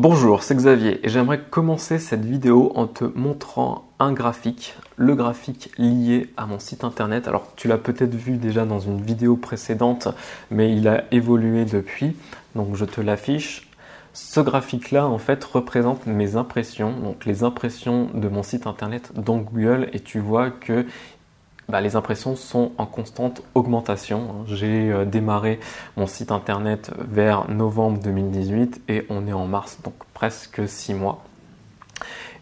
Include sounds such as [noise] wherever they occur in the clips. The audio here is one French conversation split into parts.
Bonjour, c'est Xavier et j'aimerais commencer cette vidéo en te montrant un graphique, le graphique lié à mon site internet. Alors tu l'as peut-être vu déjà dans une vidéo précédente, mais il a évolué depuis, donc je te l'affiche. Ce graphique-là, en fait, représente mes impressions, donc les impressions de mon site internet dans Google, et tu vois que bah, les impressions sont en constante augmentation. J'ai euh, démarré mon site internet vers novembre 2018 et on est en mars, donc presque six mois.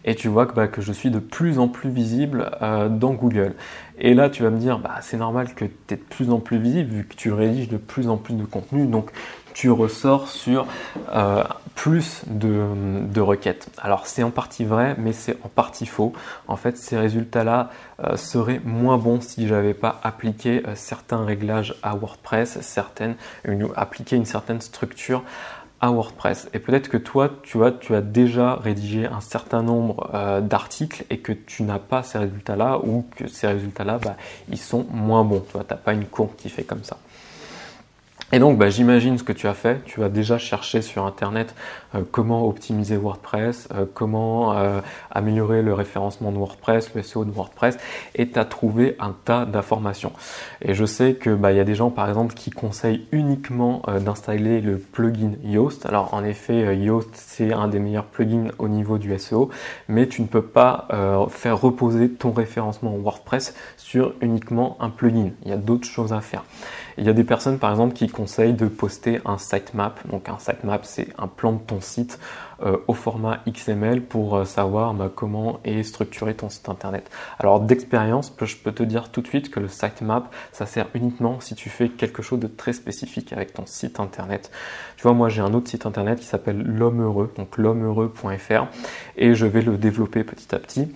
Et tu vois que, bah, que je suis de plus en plus visible euh, dans Google. Et là, tu vas me dire, bah, c'est normal que tu es de plus en plus visible vu que tu rédiges de plus en plus de contenu. Donc, tu ressors sur euh, plus de, requêtes. Alors c'est en partie vrai, mais c'est en partie faux. En fait, ces résultats-là euh, seraient moins bons si j'avais pas appliqué certains réglages à WordPress, certaines, appliqué une certaine structure à WordPress. Et peut-être que toi, tu vois, tu as déjà rédigé un certain nombre d'articles et que tu n'as pas ces résultats-là ou que ces résultats-là, bah, ils sont moins bons. Tu vois, n'as pas une courbe qui fait comme ça. Et donc, bah, j'imagine ce que tu as fait. Tu as déjà cherché sur Internet euh, comment optimiser WordPress, euh, comment euh, améliorer le référencement de WordPress, le SEO de WordPress, et tu as trouvé un tas d'informations. Et je sais que bah, y a des gens, par exemple, qui conseillent uniquement d'installer le plugin Yoast. Alors, en effet, Yoast, c'est un des meilleurs plugins au niveau du SEO, mais tu ne peux pas faire reposer ton référencement WordPress sur uniquement un plugin. Il y a d'autres choses à faire. Il y a des personnes, par exemple, qui conseillent de poster un sitemap. Donc un sitemap, c'est un plan de ton site euh, au format XML pour euh, savoir bah, comment est structuré ton site internet. Alors d'expérience, je peux te dire tout de suite que le sitemap, ça sert uniquement si tu fais quelque chose de très spécifique avec ton site internet. Tu vois, moi j'ai un autre site internet qui s'appelle l'homme heureux, donc l'hommeheureux.fr, et je vais le développer petit à petit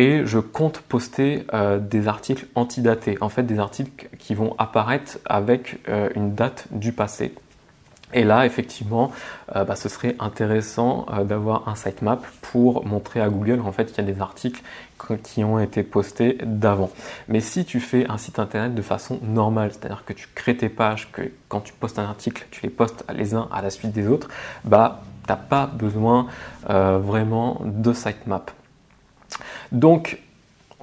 et je compte poster euh, des articles antidatés, en fait des articles qui vont apparaître avec euh, une date du passé. Et là, effectivement, euh, bah, ce serait intéressant d'avoir un sitemap pour montrer à Google en fait qu'il y a des articles qui ont été postés d'avant. Mais si tu fais un site internet de façon normale, c'est-à-dire que tu crées tes pages, que quand tu postes un article, tu les postes les uns à la suite des autres, bah t'as pas besoin vraiment de sitemap. Donc,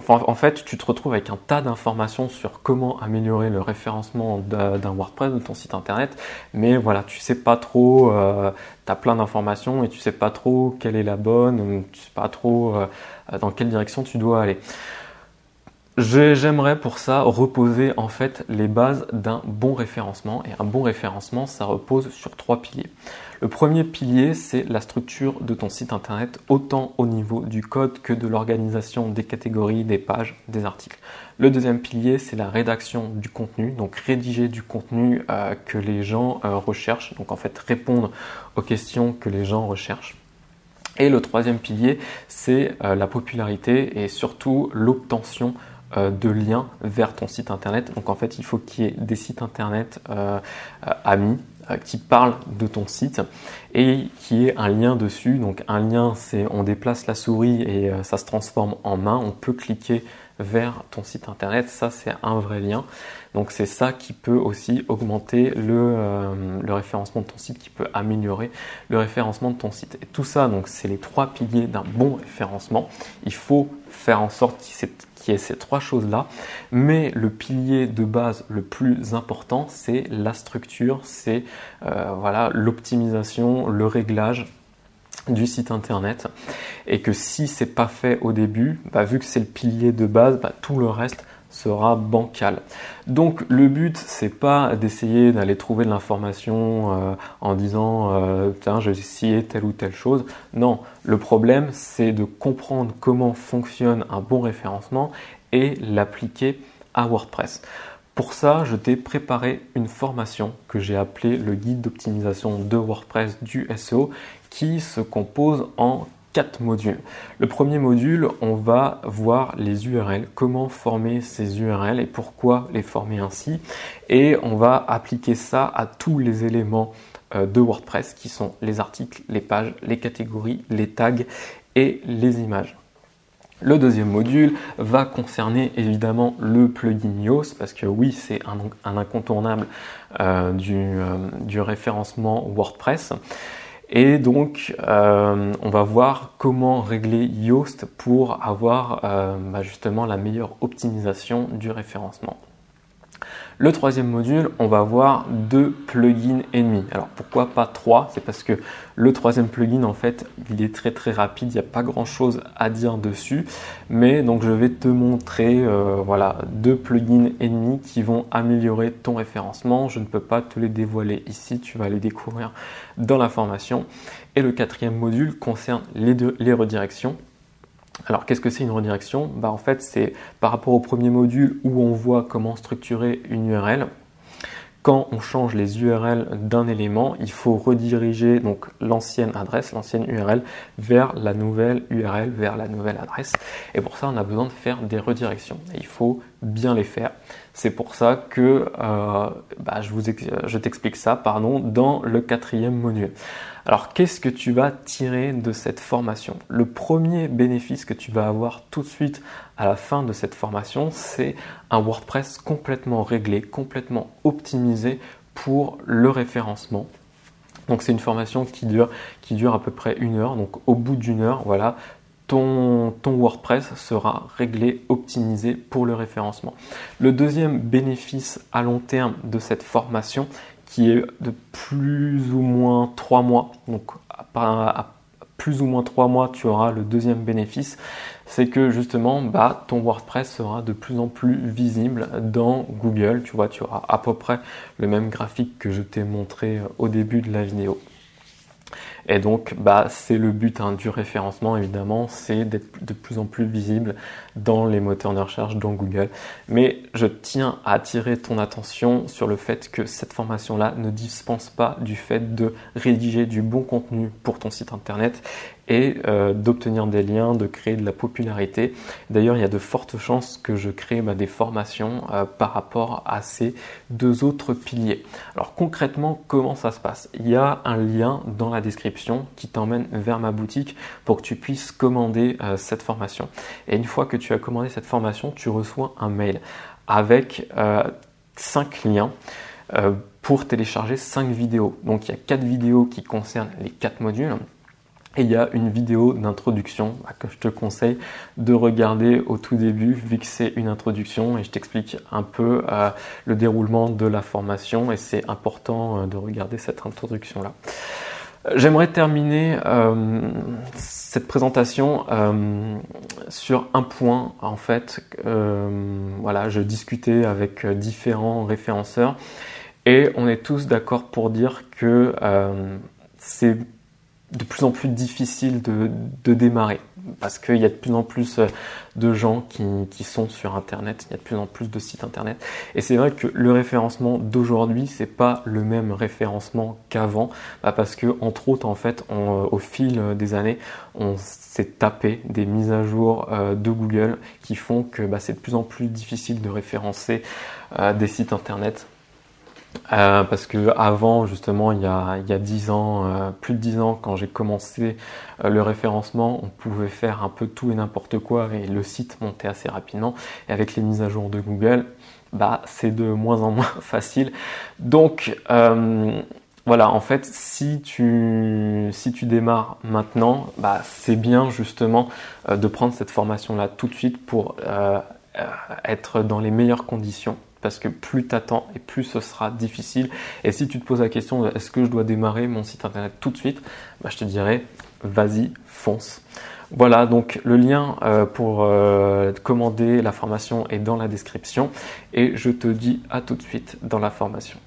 en fait, tu te retrouves avec un tas d'informations sur comment améliorer le référencement d'un WordPress, de ton site internet, mais voilà, tu sais pas trop, euh, tu as plein d'informations et tu sais pas trop quelle est la bonne, tu sais pas trop euh, dans quelle direction tu dois aller. J'aimerais pour ça reposer en fait les bases d'un bon référencement et un bon référencement ça repose sur trois piliers. Le premier pilier c'est la structure de ton site internet autant au niveau du code que de l'organisation des catégories, des pages, des articles. Le deuxième pilier c'est la rédaction du contenu, donc rédiger du contenu euh, que les gens euh, recherchent, donc en fait répondre aux questions que les gens recherchent. Et le troisième pilier c'est euh, la popularité et surtout l'obtention de liens vers ton site internet. Donc en fait, il faut qu'il y ait des sites internet euh, euh, amis qui parlent de ton site et qui ait un lien dessus. Donc un lien, c'est on déplace la souris et ça se transforme en main. On peut cliquer vers ton site internet. Ça, c'est un vrai lien. Donc c'est ça qui peut aussi augmenter le, le, référencement de ton site, qui peut améliorer le référencement de ton site. Et tout ça, donc c'est les trois piliers d'un bon référencement. Il faut faire en sorte qu'il ces trois choses-là. Mais le pilier de base le plus important, c'est la structure, c'est euh, voilà l'optimisation, le réglage du site internet et que si c'est pas fait au début, bah, vu que c'est le pilier de base, bah, tout le reste sera bancal. Donc le but c'est pas d'essayer d'aller trouver de l'information euh, en disant euh, tiens j'ai essayé telle ou telle chose. Non, le problème c'est de comprendre comment fonctionne un bon référencement et l'appliquer à WordPress. Pour ça, je t'ai préparé une formation que j'ai appelée le guide d'optimisation de WordPress du SEO qui se compose en quatre modules. Le premier module, on va voir les URL, comment former ces URL et pourquoi les former ainsi. Et on va appliquer ça à tous les éléments euh, de WordPress qui sont les articles, les pages, les catégories, les tags et les images. Le deuxième module va concerner évidemment le plugin Yoast parce que oui c'est un, incontournable euh, du, euh, du, référencement WordPress. Et donc, euh, on va voir comment régler Yoast pour avoir euh, bah, justement la meilleure optimisation du référencement. Le troisième module, on va avoir deux plugins ennemis. Alors pourquoi pas trois? C'est parce que le troisième plugin, en fait, il est très très rapide, il n'y a pas grand chose à dire dessus. Mais donc je vais te montrer euh, voilà, deux plugins ennemis qui vont améliorer ton référencement. Je ne peux pas te les dévoiler ici, tu vas les découvrir dans la formation. Et le quatrième module concerne les, deux, les redirections. Alors qu'est-ce que c'est une redirection? Bah, En fait c'est par rapport au premier module où on voit comment structurer une URL. Quand on change les URL d'un élément, il faut rediriger donc l'ancienne adresse, l'ancienne URL vers la nouvelle URL, vers la nouvelle adresse. Et pour ça, on a besoin de faire des redirections. Et il faut bien les faire. C'est pour ça que euh, bah, je, je t'explique ça pardon, dans le quatrième module. Alors qu'est-ce que tu vas tirer de cette formation? Le premier bénéfice que tu vas avoir tout de suite à la fin de cette formation, c'est un WordPress complètement réglé, complètement optimisé pour le référencement. Donc c'est une formation qui dure, dure à peu près une heure. Donc au bout d'une heure, voilà, ton, WordPress sera réglé, optimisé pour le référencement. Le deuxième bénéfice à long terme de cette formation, qui est de plus ou moins trois mois. Donc à, plus ou moins trois mois, tu auras le deuxième bénéfice, c'est que justement, bah, ton WordPress sera de plus en plus visible dans Google. Tu vois, tu auras à peu près le même graphique que je t'ai montré au début de la vidéo. Et donc, bah, c'est le but hein, du référencement, évidemment, c'est d'être de plus en plus visible dans les moteurs de recherche, dans Google. Mais je tiens à attirer ton attention sur le fait que cette formation-là ne dispense pas du fait de rédiger du bon contenu pour ton site internet et euh, d'obtenir des liens, de créer de la popularité. D'ailleurs, il y a de fortes chances que je crée bah, des formations euh, par rapport à ces deux autres piliers. Alors concrètement, comment ça se passe? Il y a un lien dans la description qui t'emmène vers ma boutique pour que tu puisses commander euh, cette formation. Et une fois que tu as commandé cette formation, tu reçois un mail avec cinq liens pour télécharger cinq vidéos. Donc il y a quatre vidéos qui concernent les quatre modules. Et il y a une vidéo d'introduction que je te conseille de regarder au tout début, vu que c'est une introduction et je t'explique un peu euh, le déroulement de la formation et c'est important euh, de regarder cette introduction-là. J'aimerais terminer euh, cette présentation sur un point. En fait, voilà, je discutais avec différents référenceurs et on est tous d'accord pour dire que c'est de plus en plus difficile de, démarrer. Parce qu'il y a de plus en plus euh, de gens qui, sont sur internet, il y a de plus en plus de sites internet. Et c'est vrai que le référencement d'aujourd'hui c'est pas le même référencement qu'avant. Bah, parce que entre autres en fait euh, au fil des années on s'est tapé des mises à jour euh, de Google qui font que bah, c'est de plus en plus difficile de référencer des sites internet euh, parce que avant, justement, il y a, il y a 10 ans, euh, plus de 10 ans, quand j'ai commencé euh, le référencement, on pouvait faire un peu tout et n'importe quoi et le site montait assez rapidement. Et avec les mises à jour de Google, bah, c'est de moins en moins [laughs] facile. Donc, voilà, en fait, si tu, si tu démarres maintenant, bah, c'est bien justement de prendre cette formation-là tout de suite pour être dans les meilleures conditions parce que plus tu attends et plus ce sera difficile. Et si tu te poses la question est-ce que je dois démarrer mon site internet tout de suite, bah, je te dirais vas-y, fonce. Voilà, donc le lien euh, pour euh, commander la formation est dans la description et je te dis à tout de suite dans la formation.